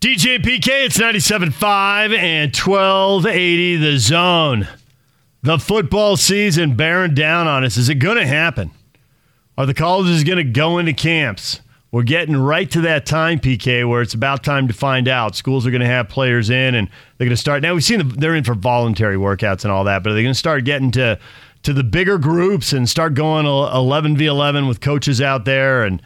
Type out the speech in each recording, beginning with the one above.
DJ PK, it's 97.5 and 1280 the zone. The football season bearing down on us. Is it going to happen? Are the colleges going to go into camps? We're getting right to that time, PK, where it's about time to find out. Schools are going to have players in, and they're going to start. Now we've seen the, they're in for voluntary workouts and all that, but are they going to start getting to to the bigger groups and start going 11 v 11 with coaches out there and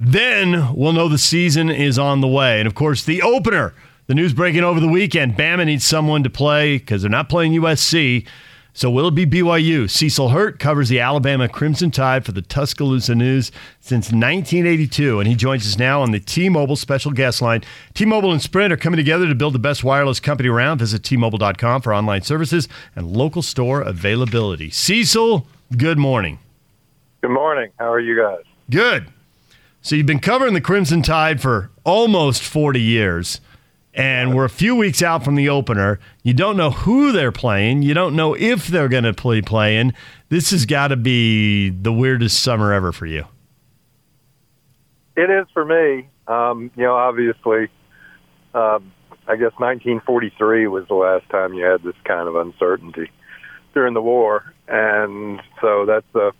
then we'll know the season is on the way. And of course, the opener, the news breaking over the weekend Bama needs someone to play because they're not playing USC. So will it be BYU? Cecil Hurt covers the Alabama Crimson Tide for the Tuscaloosa News since 1982, and he joins us now on the T-Mobile special guest line. T-Mobile and Sprint are coming together to build the best wireless company around. Visit T-Mobile.com for online services and local store availability. Cecil, good morning. Good morning. How are you guys? Good. So you've been covering the Crimson Tide for almost 40 years, and we're a few weeks out from the opener. You don't know who they're playing. You don't know if they're going to play playing. This has got to be the weirdest summer ever for you. It is for me. Um, you know, obviously, um, I guess 1943 was the last time you had this kind of uncertainty during the war, and so that's a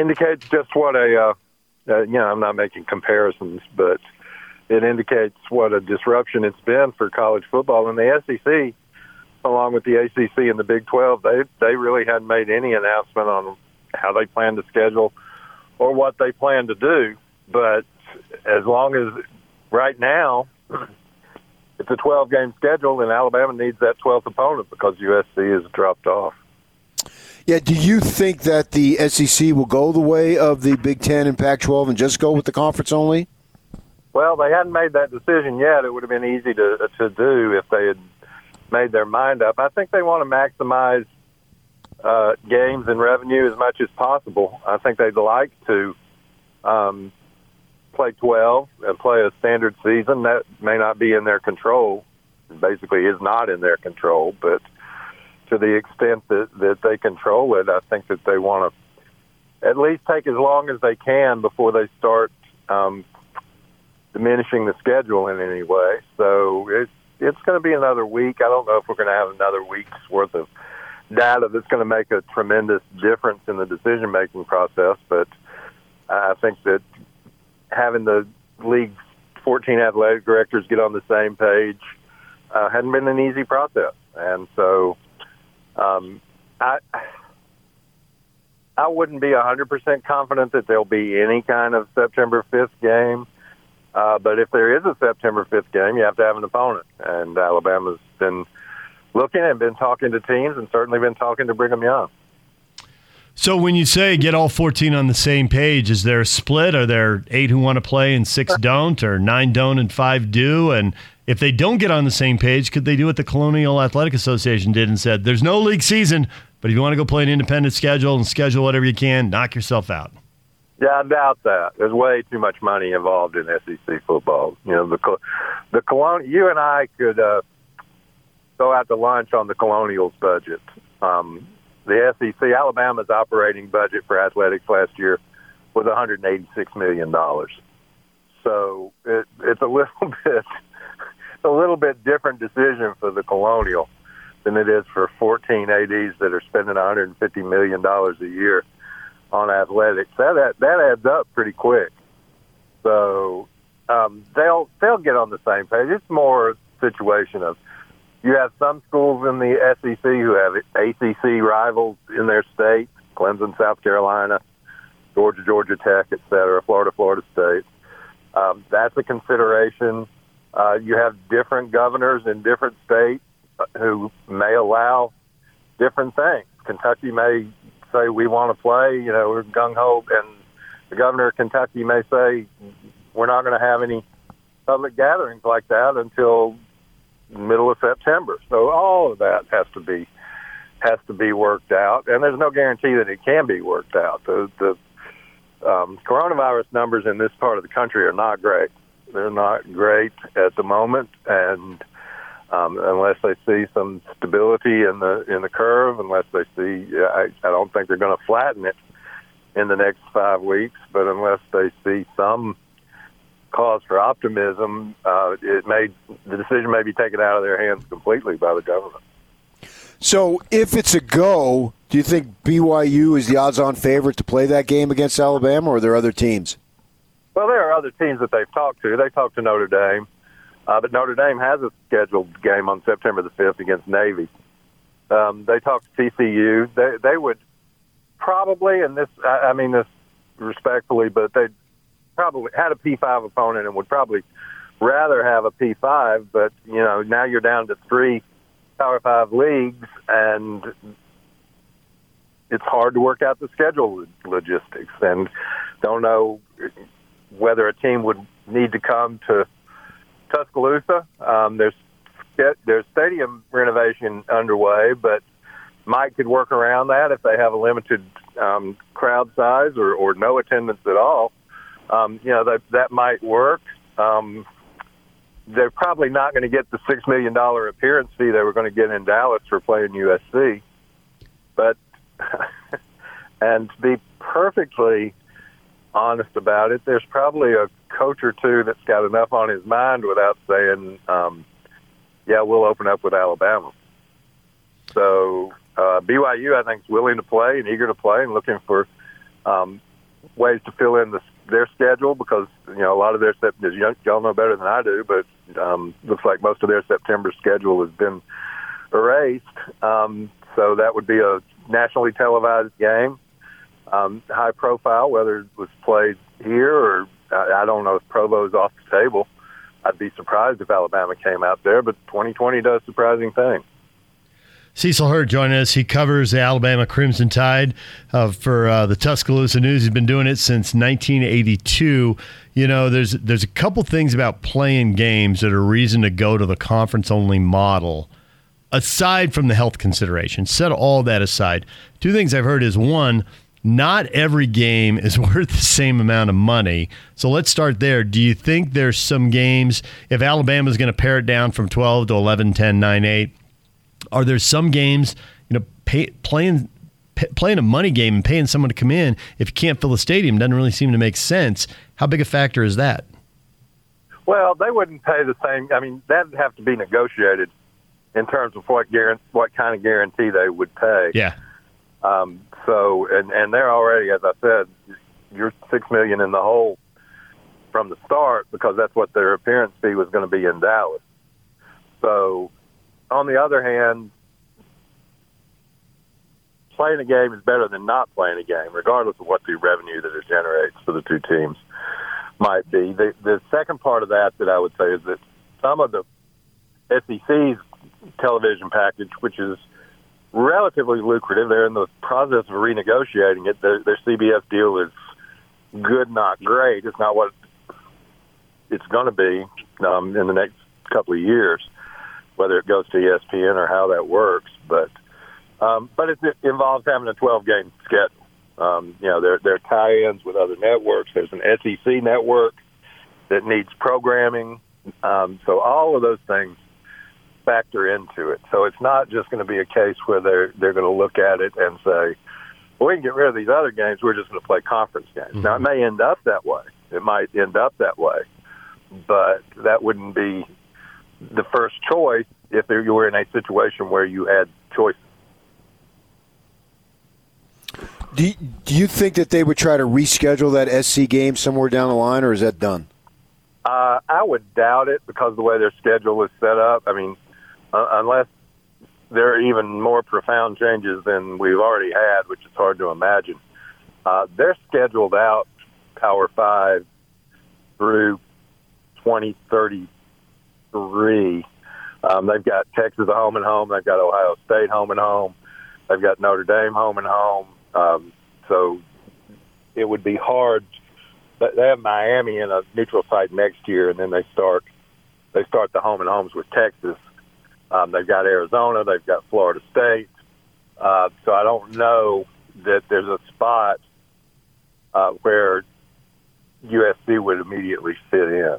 indicates just what a, uh, uh, you know, I'm not making comparisons, but it indicates what a disruption it's been for college football. And the SEC, along with the ACC and the Big 12, they they really hadn't made any announcement on how they plan to schedule or what they plan to do. But as long as right now it's a 12 game schedule, and Alabama needs that 12th opponent because USC has dropped off. Yeah, do you think that the SEC will go the way of the Big Ten and Pac 12 and just go with the conference only? Well, they hadn't made that decision yet. It would have been easy to to do if they had made their mind up. I think they want to maximize uh, games and revenue as much as possible. I think they'd like to um, play 12 and play a standard season. That may not be in their control. Basically, is not in their control, but to the extent that, that they control it, I think that they want to at least take as long as they can before they start um, diminishing the schedule in any way. So it's it's going to be another week. I don't know if we're going to have another week's worth of data that's going to make a tremendous difference in the decision making process, but I think that having the league's 14 athletic directors get on the same page uh, hadn't been an easy process, and so um, I I wouldn't be 100% confident that there'll be any kind of September 5th game. Uh, but if there is a September 5th game, you have to have an opponent. And Alabama's been looking and been talking to teams and certainly been talking to Brigham Young. So when you say get all 14 on the same page, is there a split? Are there eight who want to play and six don't, or nine don't and five do? And if they don't get on the same page, could they do what the Colonial Athletic Association did and said, there's no league season, but if you want to go play an independent schedule and schedule whatever you can, knock yourself out? Yeah, I doubt that. There's way too much money involved in SEC football. You know, the the colonial. You and I could uh, go out to lunch on the Colonials' budget. Um, the SEC, Alabama's operating budget for athletics last year was 186 million dollars. So it, it's a little bit a little bit different decision for the Colonial than it is for 14 ADs that are spending 150 million dollars a year on athletics. That that adds up pretty quick. So um, they'll they'll get on the same page. It's more a situation of you have some schools in the SEC who have ACC rivals in their state: Clemson, South Carolina, Georgia, Georgia Tech, et cetera, Florida, Florida State. Um, that's a consideration. Uh, you have different governors in different states who may allow different things. Kentucky may say we want to play, you know, we're gung ho, and the governor of Kentucky may say we're not going to have any public gatherings like that until middle of September. So all of that has to be has to be worked out, and there's no guarantee that it can be worked out. The the um, coronavirus numbers in this part of the country are not great. They're not great at the moment, and um, unless they see some stability in the in the curve, unless they see, I, I don't think they're going to flatten it in the next five weeks. But unless they see some cause for optimism. Uh, it may the decision may be taken out of their hands completely by the government. So, if it's a go, do you think BYU is the odds-on favorite to play that game against Alabama, or are there other teams? Well, there are other teams that they've talked to. They talked to Notre Dame, uh, but Notre Dame has a scheduled game on September the fifth against Navy. Um, they talked to TCU. They they would probably, and this I, I mean this respectfully, but they probably had a P5 opponent and would probably rather have a P5. But you know, now you're down to three Power Five leagues, and it's hard to work out the schedule logistics, and don't know whether a team would need to come to Tuscaloosa. Um, there's there's stadium renovation underway, but Mike could work around that if they have a limited um, crowd size or, or no attendance at all. Um, you know that that might work. Um, they're probably not going to get the six million dollar appearance fee they were going to get in Dallas for playing USC, but and to be perfectly honest about it, there's probably a coach or two that's got enough on his mind without saying, um, "Yeah, we'll open up with Alabama." So uh, BYU, I think, is willing to play and eager to play and looking for um, ways to fill in the, their schedule because you know a lot of their as y'all know better than I do, but um, looks like most of their September schedule has been erased. Um, so that would be a nationally televised game, um, high profile, whether it was played here or I, I don't know if Provo's off the table. I'd be surprised if Alabama came out there, but 2020 does surprising things. Cecil Hurt joining us. He covers the Alabama Crimson Tide uh, for uh, the Tuscaloosa News. He's been doing it since 1982. You know, there's there's a couple things about playing games that are reason to go to the conference only model. Aside from the health consideration, set all that aside. Two things I've heard is one, not every game is worth the same amount of money. So let's start there. Do you think there's some games, if Alabama is going to pare it down from 12 to 11, 10, 9, 8, are there some games, you know, pay, playing playing a money game and paying someone to come in if you can't fill the stadium doesn't really seem to make sense. How big a factor is that? Well, they wouldn't pay the same. I mean, that'd have to be negotiated in terms of what guarantee, what kind of guarantee they would pay. Yeah. Um, so, and and they're already, as I said, you're six million in the hole from the start because that's what their appearance fee was going to be in Dallas. So, on the other hand, playing a game is better than not playing a game, regardless of what the revenue that it generates for the two teams might be. The, the second part of that that I would say is that some of the SEC's television package, which is relatively lucrative, they're in the process of renegotiating it. Their, their CBS deal is good, not great. It's not what it's going to be um, in the next couple of years whether it goes to ESPN or how that works. But um, but it, it involves having a 12 game schedule. Um, you know, there there are tie-ins with other networks. There's an SEC network that needs programming. Um, so all of those things factor into it. So it's not just going to be a case where they're they're going to look at it and say, well, we can get rid of these other games. We're just going to play conference games. Mm-hmm. Now it may end up that way. It might end up that way, but that wouldn't be the first choice if you were in a situation where you had choices. Do you, do you think that they would try to reschedule that SC game somewhere down the line, or is that done? Uh, I would doubt it because the way their schedule is set up. I mean, uh, unless there are even more profound changes than we've already had, which is hard to imagine. Uh, they're scheduled out Power Five through 2030 three. Um, they've got Texas home and home. They've got Ohio State home and home. They've got Notre Dame home and home. Um, so it would be hard. They have Miami in a neutral site next year, and then they start they start the home and homes with Texas. Um, they've got Arizona. They've got Florida State. Uh, so I don't know that there's a spot uh, where USC would immediately fit in.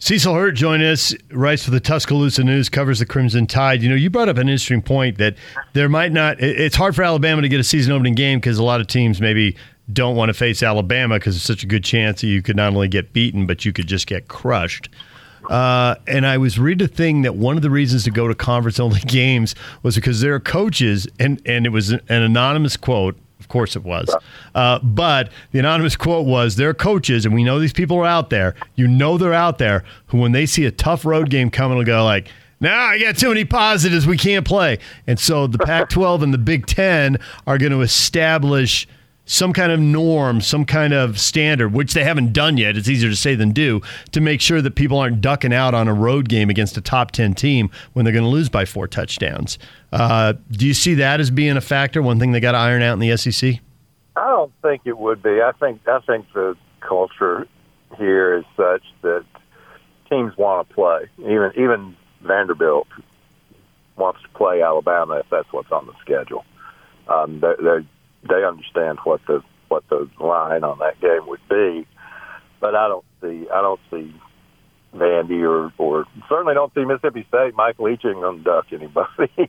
Cecil Hurt joined us, writes for the Tuscaloosa News, covers the Crimson Tide. You know, you brought up an interesting point that there might not. It's hard for Alabama to get a season opening game because a lot of teams maybe don't want to face Alabama because it's such a good chance that you could not only get beaten, but you could just get crushed. Uh, and I was reading a thing that one of the reasons to go to conference only games was because there are coaches, and, and it was an anonymous quote. Course it was. Uh, but the anonymous quote was there are coaches, and we know these people are out there. You know they're out there who, when they see a tough road game coming, will go like, now I got too many positives. We can't play. And so the Pac 12 and the Big Ten are going to establish some kind of norm, some kind of standard, which they haven't done yet. It's easier to say than do, to make sure that people aren't ducking out on a road game against a top 10 team when they're going to lose by four touchdowns. Uh, do you see that as being a factor? One thing they got to iron out in the SEC? I don't think it would be. I think I think the culture here is such that teams want to play. Even even Vanderbilt wants to play Alabama if that's what's on the schedule. Um, they, they they understand what the what the line on that game would be. But I don't see I don't see Vandy or or certainly don't see Mississippi State Mike Leaching on duck anybody.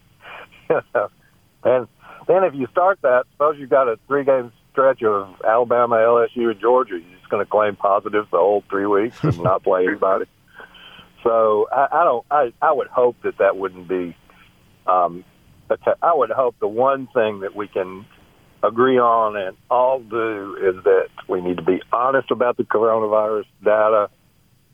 and then if you start that, suppose you've got a three game stretch of Alabama, LSU, and Georgia. You're just going to claim positives the whole three weeks and not play anybody. So I, I don't. I I would hope that that wouldn't be. Um, I would hope the one thing that we can agree on and all do is that we need to be honest about the coronavirus data.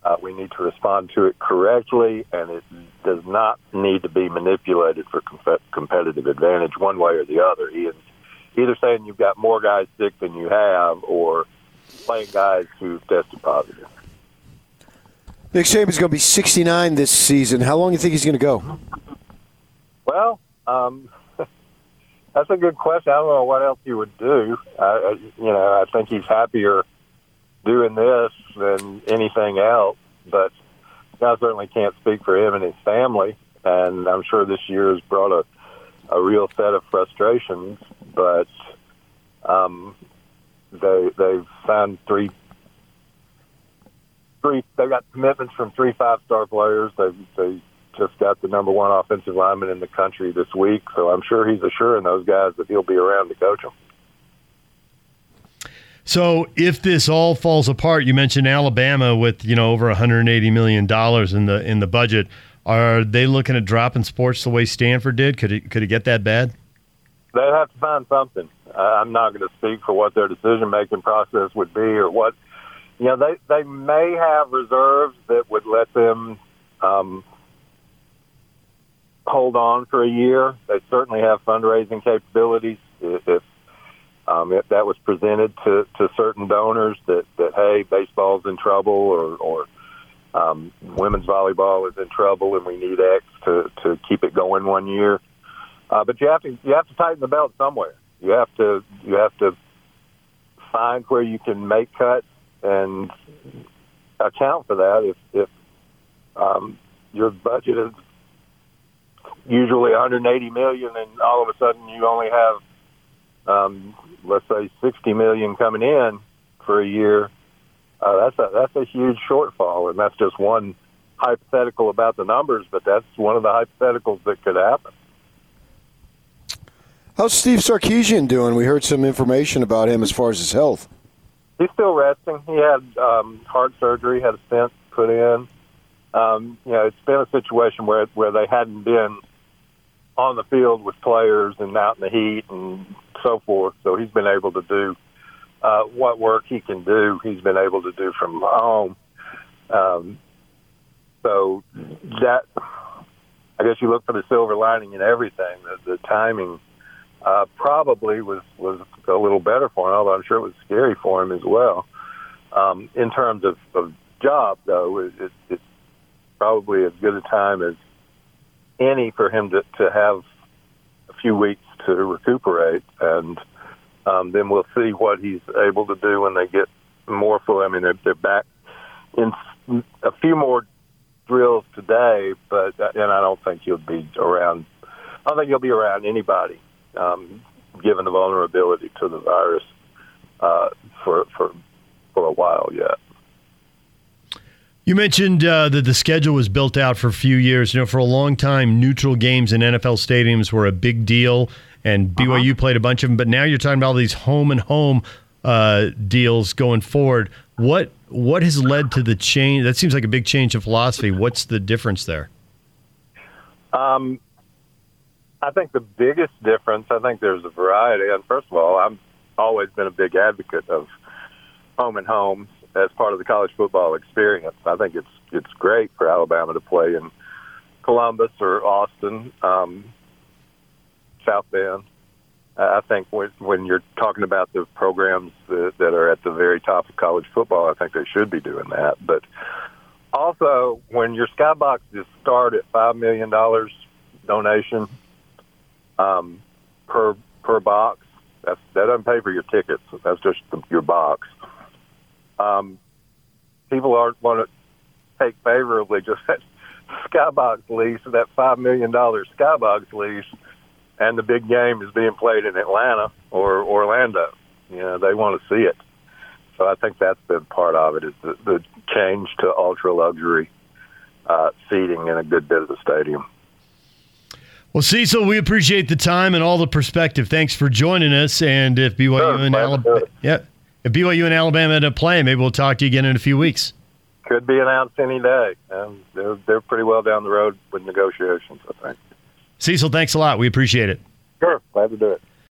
Uh, we need to respond to it correctly, and it does not need to be manipulated for com- competitive advantage one way or the other. either saying you've got more guys sick than you have, or playing guys who've tested positive. Nick Saban's going to be 69 this season. How long do you think he's going to go? Well, um, that's a good question. I don't know what else he would do. I, you know, I think he's happier doing this than anything else. But I certainly can't speak for him and his family. And I'm sure this year has brought a a real set of frustrations. But um, they they've signed three three. They've got commitments from three five star players. They they just got the number one offensive lineman in the country this week, so I'm sure he's assuring those guys that he'll be around to coach them. So if this all falls apart, you mentioned Alabama with you know over 180 million dollars in the in the budget. Are they looking at dropping sports the way Stanford did? Could it could it get that bad? They have to find something. I'm not going to speak for what their decision making process would be or what. You know, they they may have reserves that would let them um, hold on for a year. They certainly have fundraising capabilities. If um, if that was presented to, to certain donors that, that hey, baseball's in trouble or, or um, women's volleyball is in trouble and we need X to, to keep it going one year. Uh, but you have to you have to tighten the belt somewhere. You have to you have to find where you can make cuts and account for that. If if um, your budget is usually 180 million, and all of a sudden you only have, um, let's say, 60 million coming in for a year. Uh, that's a that's a huge shortfall, and that's just one hypothetical about the numbers, but that's one of the hypotheticals that could happen. How's Steve Sarkisian doing? We heard some information about him as far as his health. He's still resting. He had um, heart surgery, had a stent put in. Um, you know, it's been a situation where where they hadn't been on the field with players and out in the heat and so forth. So he's been able to do uh, what work he can do. He's been able to do from home. Um, so that I guess you look for the silver lining in everything. The, the timing uh, probably was was a little better for him, although I'm sure it was scary for him as well. Um, in terms of, of job, though, it, it, it's probably as good a time as any for him to, to have a few weeks to recuperate, and um, then we'll see what he's able to do when they get more full. I mean, they're, they're back in a few more drills today, but and I don't think he'll be around. I don't think he'll be around anybody, um, given the vulnerability to the virus uh, for for for a while yet. You mentioned uh, that the schedule was built out for a few years. You know, for a long time, neutral games in NFL stadiums were a big deal, and BYU uh-huh. played a bunch of them. But now you're talking about all these home and home. uh, deals going forward. What what has led to the change? That seems like a big change in philosophy. What's the difference there? Um, I think the biggest difference. I think there's a variety. And first of all, I've always been a big advocate of home and homes as part of the college football experience. I think it's it's great for Alabama to play in Columbus or Austin, um, South Bend. I think when, when you're talking about the programs that, that are at the very top of college football, I think they should be doing that. But also, when your skyboxes start at five million dollars donation um, per per box, that's that doesn't pay for your tickets. That's just the, your box. Um, people aren't want to take favorably just that skybox lease, that five million dollar skybox lease and the big game is being played in Atlanta or Orlando. You know, they want to see it. So I think that's been part of it is the, the change to ultra luxury uh, seating in a good bit of the stadium. Well, Cecil, we appreciate the time and all the perspective. Thanks for joining us. And if BYU Sure, and to Alabama, yeah, if BYU and Alabama end up playing, maybe we'll talk to you again in a few weeks. Could be announced any day. And they're they're pretty well down the road with negotiations. I think. Cecil, thanks a lot. We appreciate it. Sure, glad to do it.